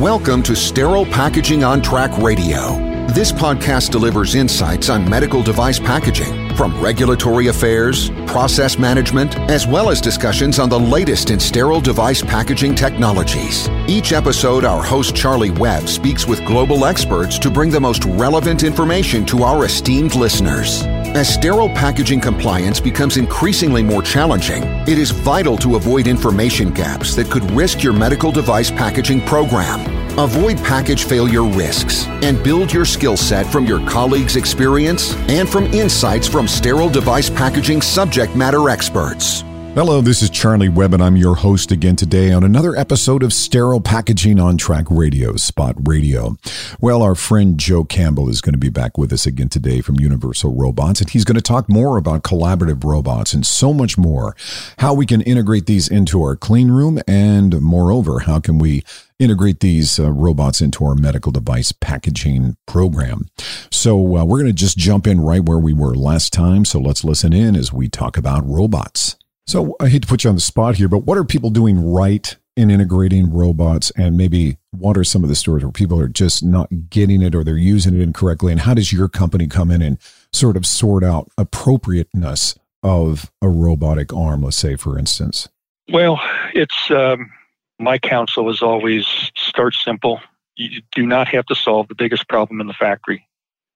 Welcome to Sterile Packaging on Track Radio. This podcast delivers insights on medical device packaging, from regulatory affairs, process management, as well as discussions on the latest in sterile device packaging technologies. Each episode, our host Charlie Webb speaks with global experts to bring the most relevant information to our esteemed listeners. As sterile packaging compliance becomes increasingly more challenging, it is vital to avoid information gaps that could risk your medical device packaging program. Avoid package failure risks and build your skill set from your colleagues' experience and from insights from sterile device packaging subject matter experts. Hello, this is Charlie Webb, and I'm your host again today on another episode of Sterile Packaging on Track Radio, Spot Radio. Well, our friend Joe Campbell is going to be back with us again today from Universal Robots, and he's going to talk more about collaborative robots and so much more. How we can integrate these into our clean room, and moreover, how can we integrate these uh, robots into our medical device packaging program. So uh, we're going to just jump in right where we were last time. So let's listen in as we talk about robots. So I hate to put you on the spot here, but what are people doing right in integrating robots and maybe what are some of the stores where people are just not getting it or they're using it incorrectly? And how does your company come in and sort of sort out appropriateness of a robotic arm, let's say, for instance? Well, it's um, my counsel is always start simple. You do not have to solve the biggest problem in the factory.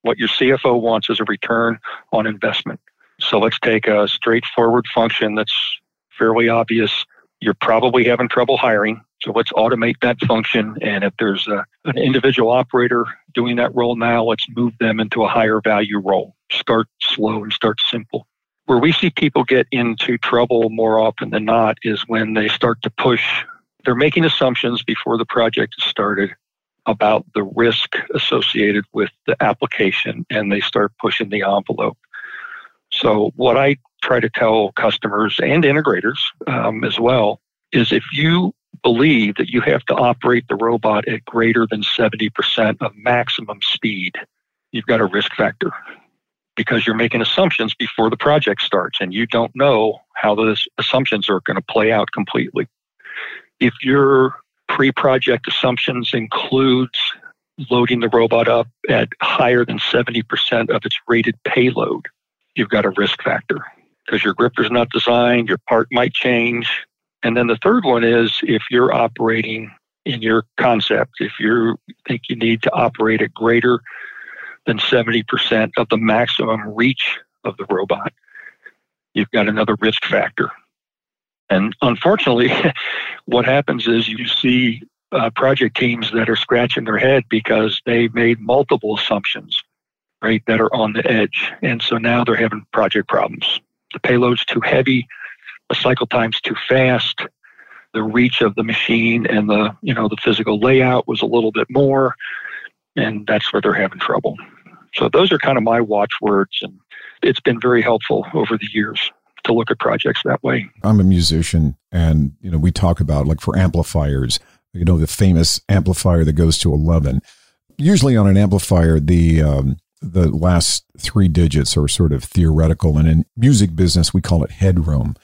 What your CFO wants is a return on investment. So let's take a straightforward function that's fairly obvious. You're probably having trouble hiring. So let's automate that function. And if there's a, an individual operator doing that role now, let's move them into a higher value role. Start slow and start simple. Where we see people get into trouble more often than not is when they start to push, they're making assumptions before the project is started about the risk associated with the application and they start pushing the envelope. So, what I try to tell customers and integrators um, as well is if you believe that you have to operate the robot at greater than 70% of maximum speed, you've got a risk factor because you're making assumptions before the project starts and you don't know how those assumptions are going to play out completely. If your pre project assumptions includes loading the robot up at higher than 70% of its rated payload, you've got a risk factor because your gripper's not designed, your part might change. And then the third one is if you're operating in your concept, if you think you need to operate at greater than 70% of the maximum reach of the robot, you've got another risk factor. And unfortunately, what happens is you see uh, project teams that are scratching their head because they made multiple assumptions right, that are on the edge. And so now they're having project problems. The payload's too heavy, the cycle time's too fast, the reach of the machine and the, you know, the physical layout was a little bit more, and that's where they're having trouble. So those are kind of my watchwords, and it's been very helpful over the years to look at projects that way. I'm a musician, and you know we talk about like for amplifiers, you know the famous amplifier that goes to 11. Usually on an amplifier, the um, the last three digits are sort of theoretical. And in music business, we call it headroom.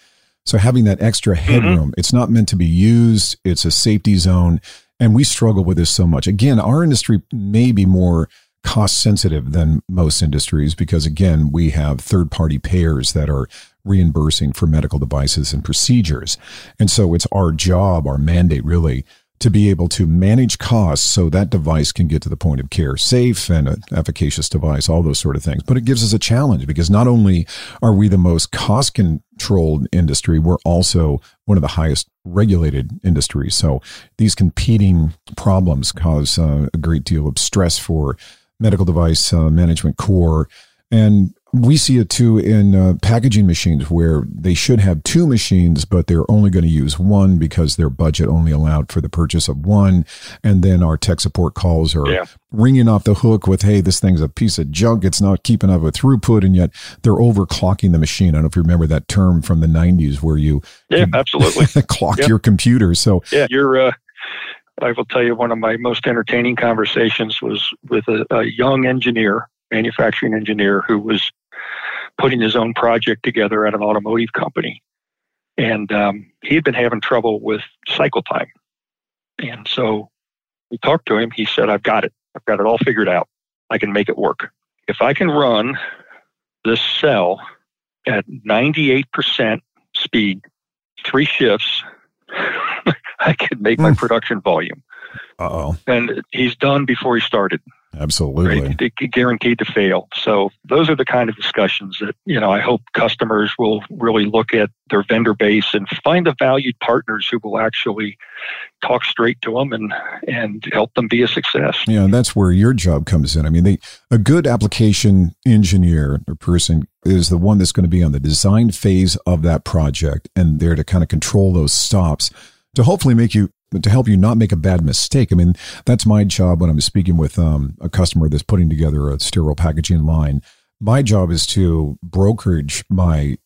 So having that extra mm-hmm. headroom, mm-hmm. it's not meant to be used. It's a safety zone. And we struggle with this so much. Again, our industry may be more cost sensitive than most industries because again, we have third party payers that are reimbursing for medical devices and procedures. And so it's our job, our mandate really to be able to manage costs so that device can get to the point of care safe and an efficacious device, all those sort of things. But it gives us a challenge because not only are we the most cost controlled industry, we're also one of the highest regulated industries. So these competing problems cause uh, a great deal of stress for medical device uh, management core. And we see it too in uh, packaging machines where they should have two machines, but they're only going to use one because their budget only allowed for the purchase of one. And then our tech support calls are yeah. ringing off the hook with, hey, this thing's a piece of junk. It's not keeping up with throughput. And yet they're overclocking the machine. I don't know if you remember that term from the 90s where you yeah, absolutely clock your computer. So, yeah, you're, uh, I will tell you, one of my most entertaining conversations was with a, a young engineer manufacturing engineer who was putting his own project together at an automotive company. And um, he had been having trouble with cycle time. And so We talked to him. He said, I've got it. I've got it all figured out. I can make it work. If I can run this cell at 98% speed, three shifts, I can make my hmm. production volume. Uh oh. And he's done before he started. Absolutely. Right? Guaranteed to fail. So those are the kind of discussions that, you know, I hope customers will really look at their vendor base and find the valued partners who will actually talk straight to them and, and help them be a success. Yeah, and that's where your job comes in. I mean, they, a good application engineer or person is the one that's going to be on the design phase of that project and there to kind of control those stops to hopefully make you to help you not make a bad mistake. I mean, that's my job when I'm speaking with um, a customer that's putting together a sterile packaging line. My job is to brokerage my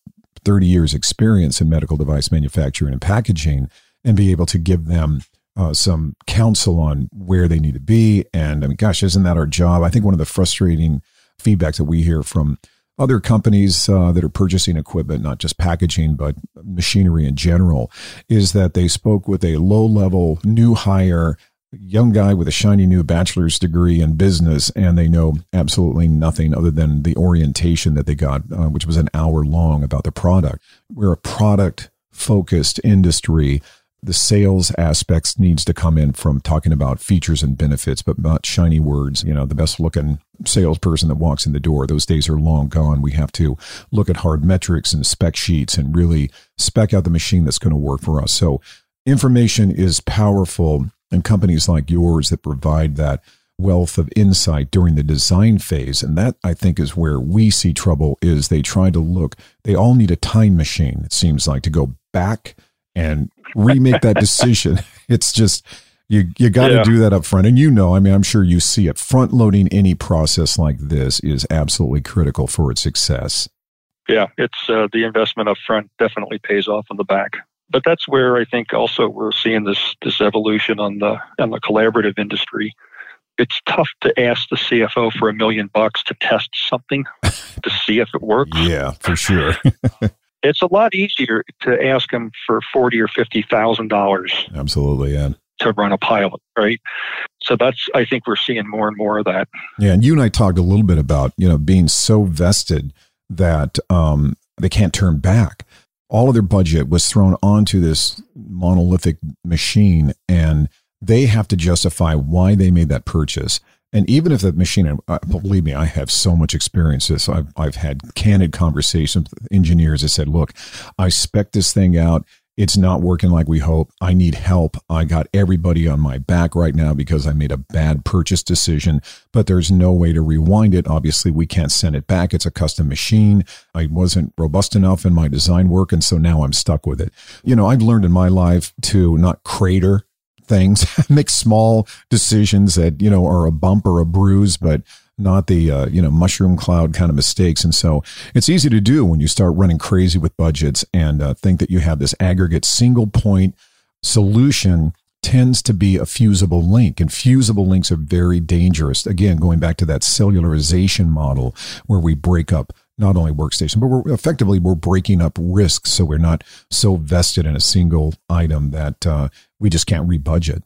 30 years experience in medical device manufacturing and packaging and be able to give them uh, some counsel on where they need to be. And I mean, gosh, isn't that our job? I think one of the frustrating feedbacks that we hear from other companies uh, that are purchasing equipment, not just packaging, but machinery in general, is that they spoke with a low level new hire, young guy with a shiny new bachelor's degree in business, and they know absolutely nothing other than the orientation that they got, uh, which was an hour long about the product. We're a product focused industry the sales aspects needs to come in from talking about features and benefits, but not shiny words. You know, the best looking salesperson that walks in the door, those days are long gone. We have to look at hard metrics and spec sheets and really spec out the machine that's going to work for us. So information is powerful and companies like yours that provide that wealth of insight during the design phase and that i think is where we see trouble is they try to look they all need a time machine it seems like to go back and remake that decision. It's just you you got to yeah. do that up front, and you know, I mean, I'm sure you see it. Front loading any process like this is absolutely critical for its success. Yeah, it's uh, the investment up front definitely pays off on the back. But that's where I think also we're seeing this this evolution on the on the collaborative industry. It's tough to ask the CFO for a million bucks to test something to see if it works. Yeah, for sure. It's a lot easier to ask them for forty or fifty thousand dollars. Absolutely, yeah. To run a pilot, right? So that's I think we're seeing more and more of that. Yeah, and you and I talked a little bit about you know being so vested that um, they can't turn back. All of their budget was thrown onto this monolithic machine, and they have to justify why they made that purchase. And even if the machine, uh, believe me, I have so much experience. This I've I've had candid conversations with engineers that said, "Look, I spec this thing out. It's not working like we hope. I need help. I got everybody on my back right now because I made a bad purchase decision, but there's no way to rewind it. Obviously, we can't send it back. It's a custom machine. I wasn't robust enough in my design work, and so now I'm stuck with it. You know, I've learned in my life to not crater things, make small decisions that, you know, are a bump or a bruise, but not the, uh, you know, mushroom cloud kind of mistakes. And so it's easy to do when you start running crazy with budgets and uh, think that you have this aggregate single point solution tends to be a fusible link and fusible links are very dangerous again going back to that cellularization model where we break up not only workstation but we're effectively we're breaking up risks so we're not so vested in a single item that uh, we just can't rebudget.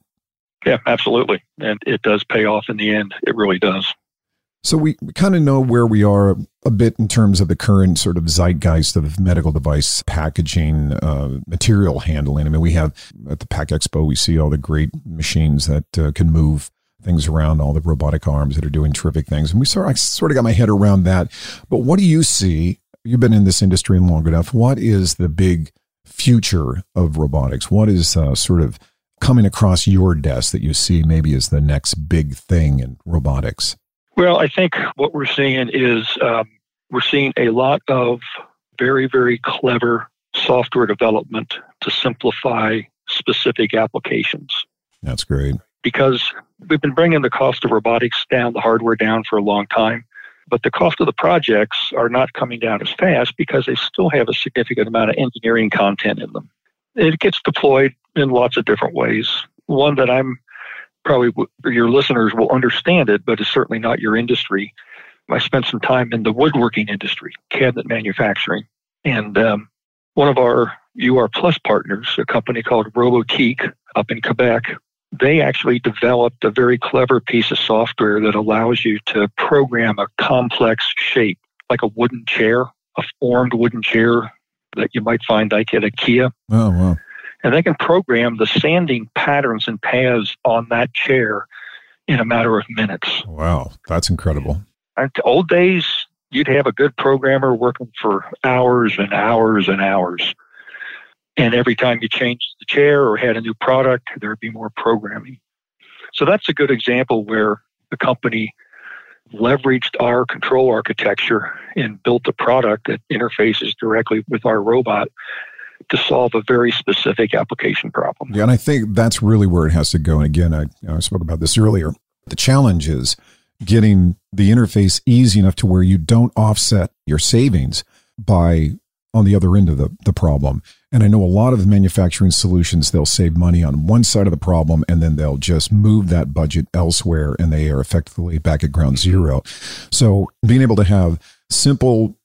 Yeah, absolutely. And it does pay off in the end. It really does. So we, we kind of know where we are a bit in terms of the current sort of zeitgeist of medical device packaging, uh, material handling. I mean, we have at the Pack Expo, we see all the great machines that uh, can move things around, all the robotic arms that are doing terrific things. And we sort of, I sort of got my head around that. But what do you see? You've been in this industry long enough. What is the big future of robotics? What is uh, sort of coming across your desk that you see maybe as the next big thing in robotics? Well, I think what we're seeing is um, we're seeing a lot of very, very clever software development to simplify specific applications. That's great. Because we've been bringing the cost of robotics down, the hardware down for a long time. But the cost of the projects are not coming down as fast because they still have a significant amount of engineering content in them. It gets deployed in lots of different ways. One that I'm probably your listeners will understand it, but it's certainly not your industry. I spent some time in the woodworking industry, cabinet manufacturing, and um, one of our UR Plus partners, a company called Robotiq up in Quebec, they actually developed a very clever piece of software that allows you to program a complex shape, like a wooden chair, a formed wooden chair that you might find like at IKEA. Oh, wow. And they can program the sanding patterns and paths on that chair in a matter of minutes. Wow, that's incredible. And old days, you'd have a good programmer working for hours and hours and hours. And every time you changed the chair or had a new product, there'd be more programming. So that's a good example where the company leveraged our control architecture and built a product that interfaces directly with our robot to solve a very specific application problem. Yeah, and I think that's really where it has to go. And again, I, I spoke about this earlier. The challenge is getting the interface easy enough to where you don't offset your savings by on the other end of the, the problem. And I know a lot of manufacturing solutions, they'll save money on one side of the problem and then they'll just move that budget elsewhere and they are effectively back at ground zero. So being able to have simple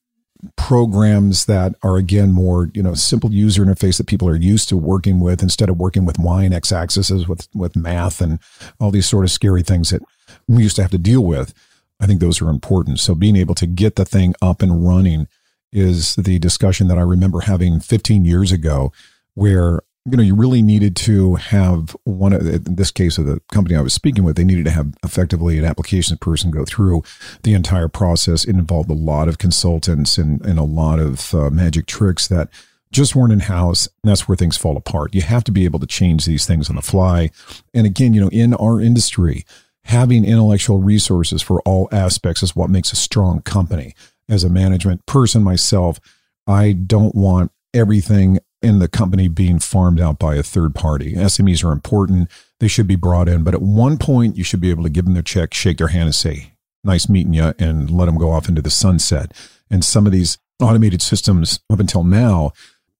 programs that are again more you know simple user interface that people are used to working with instead of working with y and x axes with with math and all these sort of scary things that we used to have to deal with i think those are important so being able to get the thing up and running is the discussion that I remember having 15 years ago, where you know you really needed to have one of in this case of the company I was speaking with, they needed to have effectively an applications person go through the entire process. It involved a lot of consultants and and a lot of uh, magic tricks that just weren't in house. And that's where things fall apart. You have to be able to change these things on the fly. And again, you know, in our industry, having intellectual resources for all aspects is what makes a strong company as a management person myself, I don't want everything in the company being farmed out by a third party. SMEs are important. They should be brought in. But at one point, you should be able to give them their check, shake their hand, and say, nice meeting you, and let them go off into the sunset. And some of these automated systems up until now,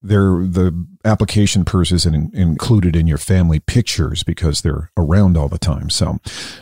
they're the application person isn't included in your family pictures because they're around all the time. So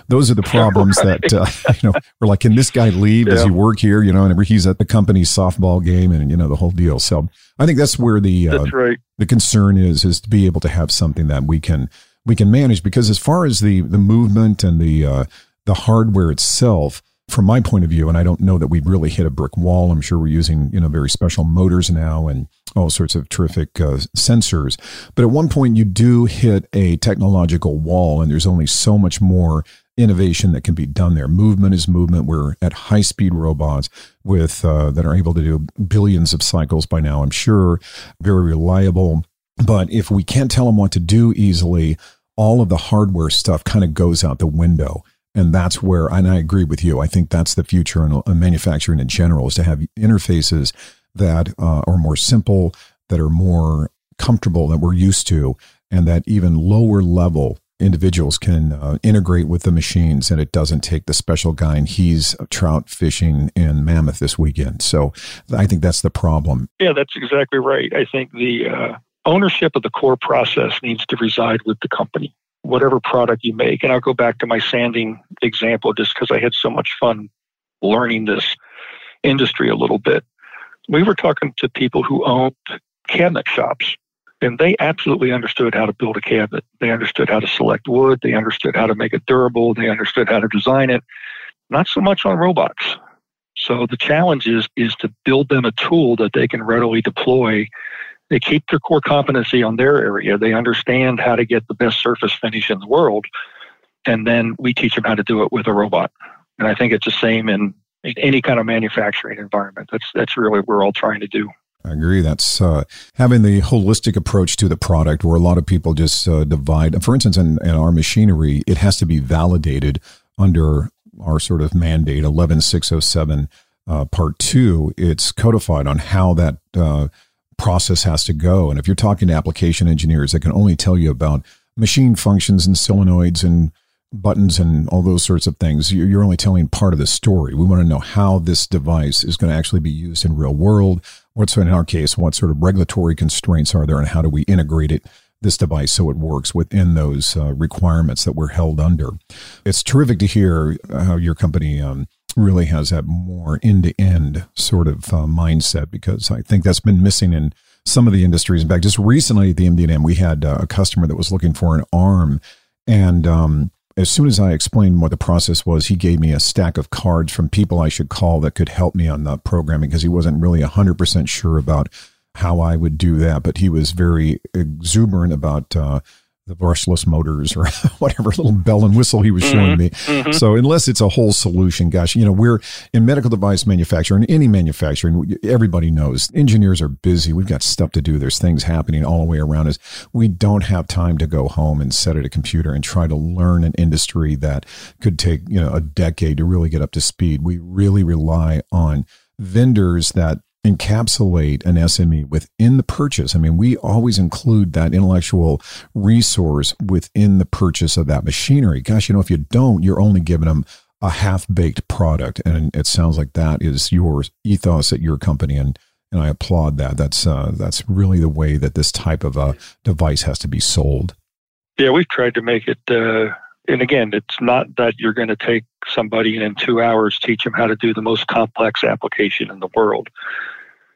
those are the problems that uh, you know we're like, can this guy leave? Yeah. Does he work here? You know, and he's at the company's softball game, and you know the whole deal. So I think that's where the uh, right. the concern is is to be able to have something that we can we can manage because as far as the the movement and the uh, the hardware itself from my point of view, and I don't know that we've really hit a brick wall. I'm sure we're using you know very special motors now and all sorts of terrific uh, sensors. But at one point, you do hit a technological wall, and there's only so much more innovation that can be done there. Movement is movement. We're at high speed robots with uh, that are able to do billions of cycles by now. I'm sure very reliable. But if we can't tell them what to do easily, all of the hardware stuff kind of goes out the window. And that's where, and I agree with you. I think that's the future in, in manufacturing in general is to have interfaces that uh, are more simple, that are more comfortable, that we're used to, and that even lower level individuals can uh, integrate with the machines and it doesn't take the special guy and he's trout fishing in mammoth this weekend. So i think that's the problem. Yeah that's exactly right. I think the uh, ownership of the core process needs to reside with the company whatever product you make and i'll go back to my sanding example just because i had so much fun learning this industry a little bit we were talking to people who owned cabinet shops and they absolutely understood how to build a cabinet. They understood how to select wood. They understood how to make it durable. They understood how to design it. Not so much on robots. So the challenge is, is to build them a tool that they can readily deploy. They keep their core competency on their area. They understand how to get the best surface finish in the world. And then we teach them how to do it with a robot. And I think it's the same in in any kind of manufacturing environment. That's that's really what we're all trying to do. I agree. That's uh, having the holistic approach to the product, where a lot of people just uh, divide. For instance, in, in, our machinery, it has to be validated under our sort of mandate 11607 uh, Part Two. It's codified on how that uh, process has to go. And if you're talking to application engineers, that can only tell you about machine functions and solenoids and buttons and all those sorts of things. You're only telling part of the story. We want to know how this device is going to actually be used in real world. What's in our case, what sort of regulatory constraints are there, and how do we integrate it? This device so it works within those uh, requirements that we're held under. It's terrific to hear how your company um, really has that more end to end sort of uh, mindset because I think that's been missing in some of the industries. In fact, just recently at the MD&M, we had uh, a customer that was looking for an arm And um, as soon as I explained what the process was, he gave me a stack of cards from people I should call that could help me on the programming because he wasn't really 100% sure about how I would do that. But he was very exuberant about uh, the brushless motors or whatever little bell and whistle he was showing mm-hmm. me. Mm-hmm. So unless it's a whole solution, gosh, you know, we're in medical device manufacturing, any manufacturing, everybody knows engineers are busy. We've got stuff to do. There's things happening all the way around us. We don't have time to go home and set at a computer and try to learn an industry that could take, you know, a decade to really get up to speed. We really rely on vendors that encapsulate an SME within the purchase. I mean, we always include that intellectual resource within the purchase of that machinery. Gosh, you know, if you don't, you're only giving them a half baked product. And it sounds like that is your ethos at your company. And, and I applaud that. That's, uh, that's really the way that this type of a device has to be sold. Yeah, we've tried to make it, uh, and again, it's not that you're going to take somebody and in two hours teach them how to do the most complex application in the world.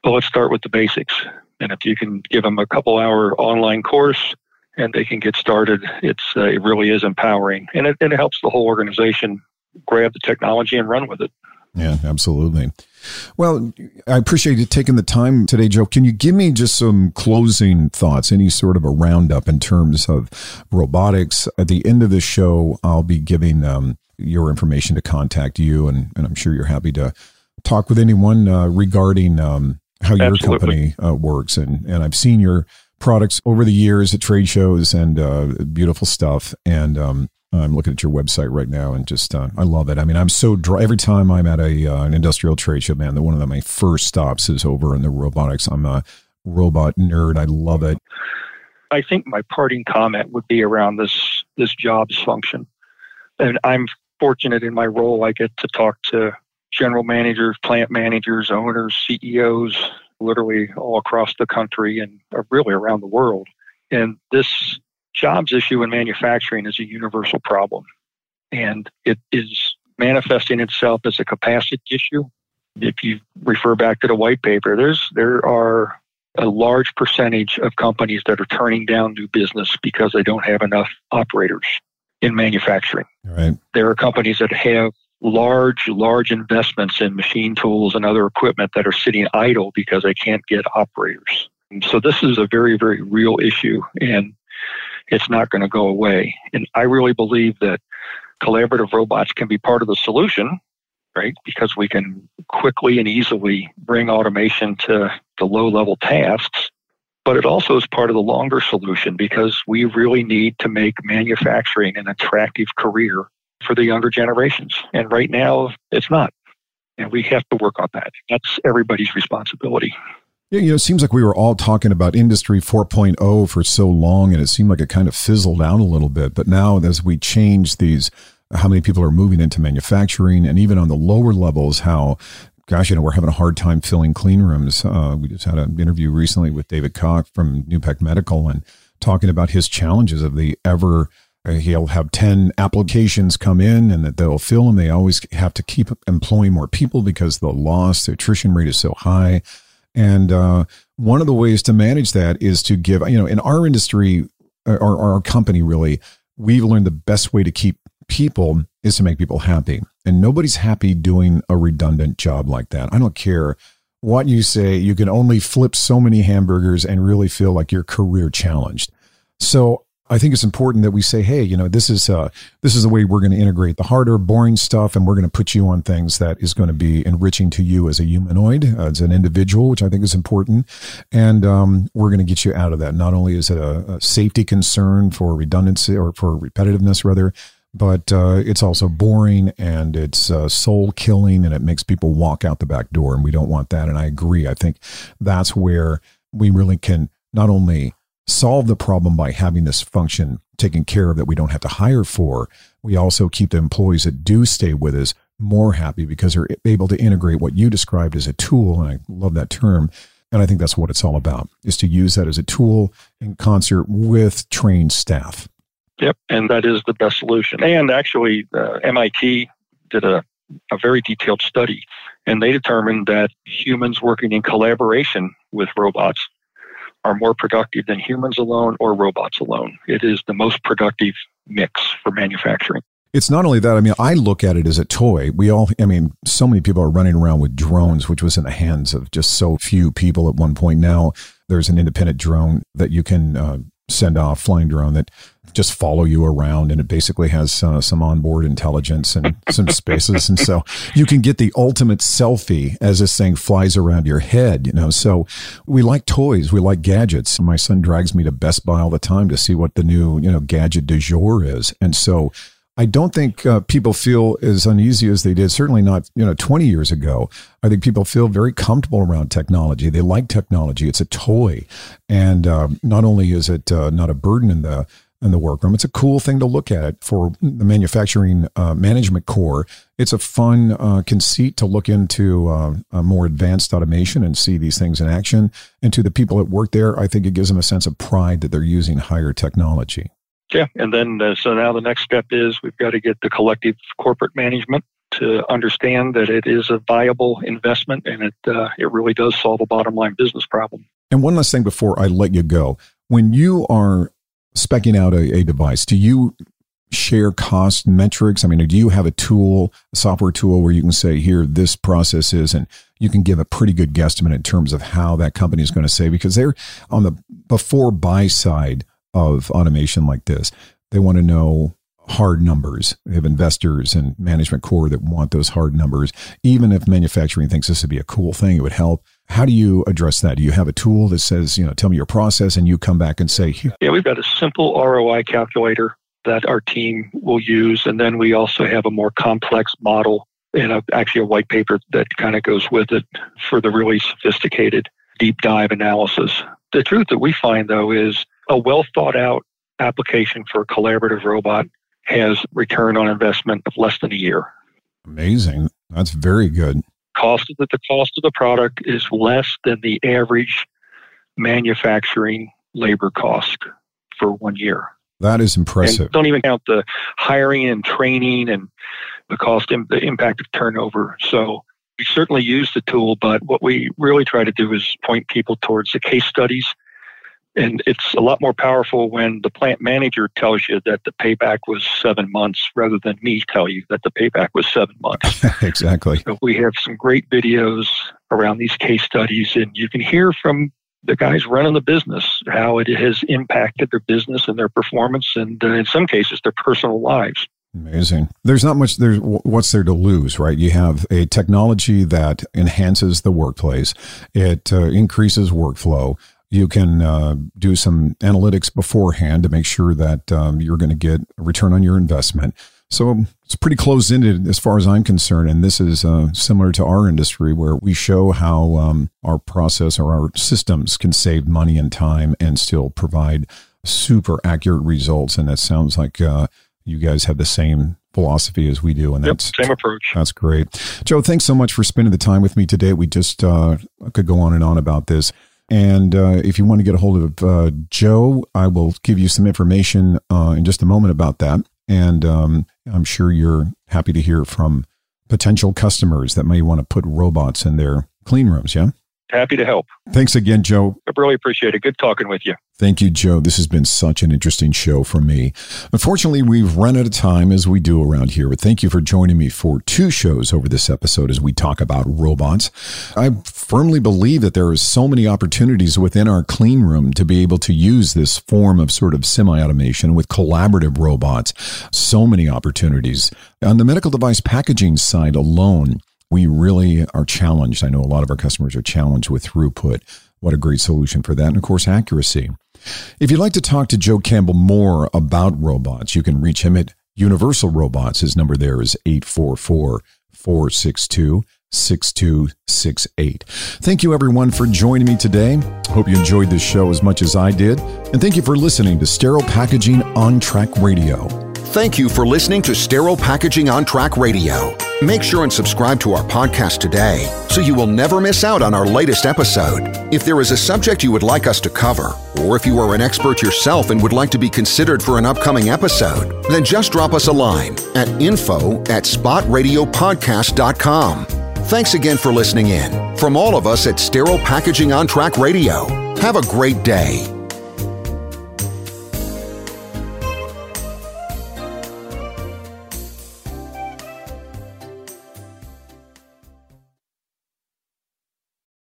But let's start with the basics. And if you can give them a couple hour online course and they can get started, it's uh, it really is empowering, and it, and it helps the whole organization grab the technology and run with it. Yeah, absolutely. Well, I appreciate you taking the time today, Joe. Can you give me just some closing thoughts, any sort of a roundup in terms of robotics? At the end of the show, I'll be giving um, your information to contact you, and, and I'm sure you're happy to talk with anyone uh, regarding um, how your Absolutely. company uh, works. And, and I've seen your products over the years at trade shows and uh, beautiful stuff. And um, I'm looking at your website right now and just uh, I love it. I mean, I'm so dry every time I'm at a uh, an industrial trade show. Man, the one of the, my first stops is over in the robotics. I'm a robot nerd. I love it. I think my parting comment would be around this this jobs function, and I'm fortunate in my role. I get to talk to general managers, plant managers, owners, CEOs, literally all across the country and really around the world. And this jobs issue in manufacturing is a universal problem. And it is manifesting itself as a capacity issue. If you refer back to the white paper, there's there are a large percentage of companies that are turning down new business because they don't have enough operators in manufacturing. Right. There are companies that have large, large investments in machine tools and other equipment that are sitting idle because they can't get operators. And so this is a very, very real issue. And it's not going to go away. And I really believe that collaborative robots can be part of the solution, right? Because we can quickly and easily bring automation to the low level tasks. But it also is part of the longer solution because we really need to make manufacturing an attractive career for the younger generations. And right now, it's not. And we have to work on that. That's everybody's responsibility. Yeah, you know, it seems like we were all talking about Industry 4.0 for so long, and it seemed like it kind of fizzled out a little bit. But now, as we change these, how many people are moving into manufacturing, and even on the lower levels, how gosh, you know, we're having a hard time filling clean rooms. Uh, we just had an interview recently with David Koch from NewPek Medical and talking about his challenges of the ever. Uh, he'll have 10 applications come in and that they'll fill them. They always have to keep employing more people because the loss, the attrition rate is so high. And uh, one of the ways to manage that is to give, you know, in our industry, or our company really, we've learned the best way to keep people is to make people happy. And nobody's happy doing a redundant job like that. I don't care what you say, you can only flip so many hamburgers and really feel like you're career challenged. So I think it's important that we say, hey, you know, this is uh, this is the way we're going to integrate the harder, boring stuff, and we're going to put you on things that is going to be enriching to you as a humanoid, as an individual, which I think is important, and um, we're going to get you out of that. Not only is it a, a safety concern for redundancy or for repetitiveness, rather, but uh, it's also boring and it's uh, soul killing, and it makes people walk out the back door, and we don't want that. And I agree. I think that's where we really can not only solve the problem by having this function taken care of that we don't have to hire for. We also keep the employees that do stay with us more happy because they're able to integrate what you described as a tool. And I love that term. And I think that's what it's all about is to use that as a tool in concert with trained staff. Yep. And that is the best solution. And actually, uh, MIT did a, a very detailed study and they determined that humans working in collaboration with robots are more productive than humans alone or robots alone. It is the most productive mix for manufacturing. It's not only that. I mean, I look at it as a toy. We all, I mean, so many people are running around with drones, which was in the hands of just so few people at one point. Now there's an independent drone that you can uh, send off, flying drone that just follow you around and it basically has uh, some onboard intelligence and some spaces. And so you can get the ultimate selfie as this thing flies around your head you know? So we like toys we like gadgets. My son drags me to best buy all the time to see what the new you know gadget du jour is. And so I don't think uh, people feel as uneasy as they did. Certainly not, you know, 20 years ago. I think people feel very comfortable around technology. They like technology. It's a toy, and um, not only is it uh, not a burden in the in the workroom. It's a cool thing to look at for the manufacturing uh, management core. It's a fun uh, conceit to look into uh, more advanced automation and see these things in action. And to the people that work there, I think it gives them a sense of pride that they're using higher technology. Yeah, and then uh, so now the next step is we've got to get the collective corporate management to understand that it is a viable investment and it uh, it really does solve a bottom line business problem. And one last thing before I let you go, when you are specking out a, a device, do you share cost metrics? I mean, do you have a tool, a software tool where you can say, here, this process is, and you can give a pretty good guesstimate in terms of how that company is going to say, because they're on the before buy side of automation like this. They want to know hard numbers. They have investors and management core that want those hard numbers. Even if manufacturing thinks this would be a cool thing, it would help. How do you address that? Do you have a tool that says, you know, tell me your process and you come back and say, yeah, we've got a simple ROI calculator that our team will use. And then we also have a more complex model and a, actually a white paper that kind of goes with it for the really sophisticated deep dive analysis. The truth that we find though is a well thought out application for a collaborative robot has return on investment of less than a year. Amazing. That's very good. Cost of the, the cost of the product is less than the average manufacturing labor cost for one year. That is impressive. And don't even count the hiring and training and the cost, the impact of turnover. So we certainly use the tool, but what we really try to do is point people towards the case studies and it's a lot more powerful when the plant manager tells you that the payback was seven months rather than me tell you that the payback was seven months. exactly. So we have some great videos around these case studies, and you can hear from the guys running the business how it has impacted their business and their performance, and uh, in some cases, their personal lives. Amazing. There's not much there's what's there to lose, right? You have a technology that enhances the workplace. It uh, increases workflow. You can uh, do some analytics beforehand to make sure that um, you're going to get a return on your investment. So it's pretty closed ended as far as I'm concerned. And this is uh, similar to our industry where we show how um, our process or our systems can save money and time and still provide super accurate results. And that sounds like uh, you guys have the same philosophy as we do, and yep, that's same approach. That's great, Joe. Thanks so much for spending the time with me today. We just uh, could go on and on about this. And uh, if you want to get a hold of uh, Joe, I will give you some information uh, in just a moment about that. And um, I'm sure you're happy to hear from potential customers that may want to put robots in their clean rooms. Yeah. Happy to help. Thanks again, Joe. I really appreciate it. Good talking with you. Thank you, Joe. This has been such an interesting show for me. Unfortunately, we've run out of time as we do around here, but thank you for joining me for two shows over this episode as we talk about robots. I firmly believe that there are so many opportunities within our clean room to be able to use this form of sort of semi automation with collaborative robots. So many opportunities. On the medical device packaging side alone, we really are challenged. I know a lot of our customers are challenged with throughput. What a great solution for that. And of course, accuracy. If you'd like to talk to Joe Campbell more about robots, you can reach him at Universal Robots. His number there is 844 462 6268. Thank you, everyone, for joining me today. Hope you enjoyed this show as much as I did. And thank you for listening to Sterile Packaging on Track Radio. Thank you for listening to Sterile Packaging on Track Radio. Make sure and subscribe to our podcast today so you will never miss out on our latest episode. If there is a subject you would like us to cover, or if you are an expert yourself and would like to be considered for an upcoming episode, then just drop us a line at info at spotradiopodcast.com. Thanks again for listening in. From all of us at Sterile Packaging on Track Radio, have a great day.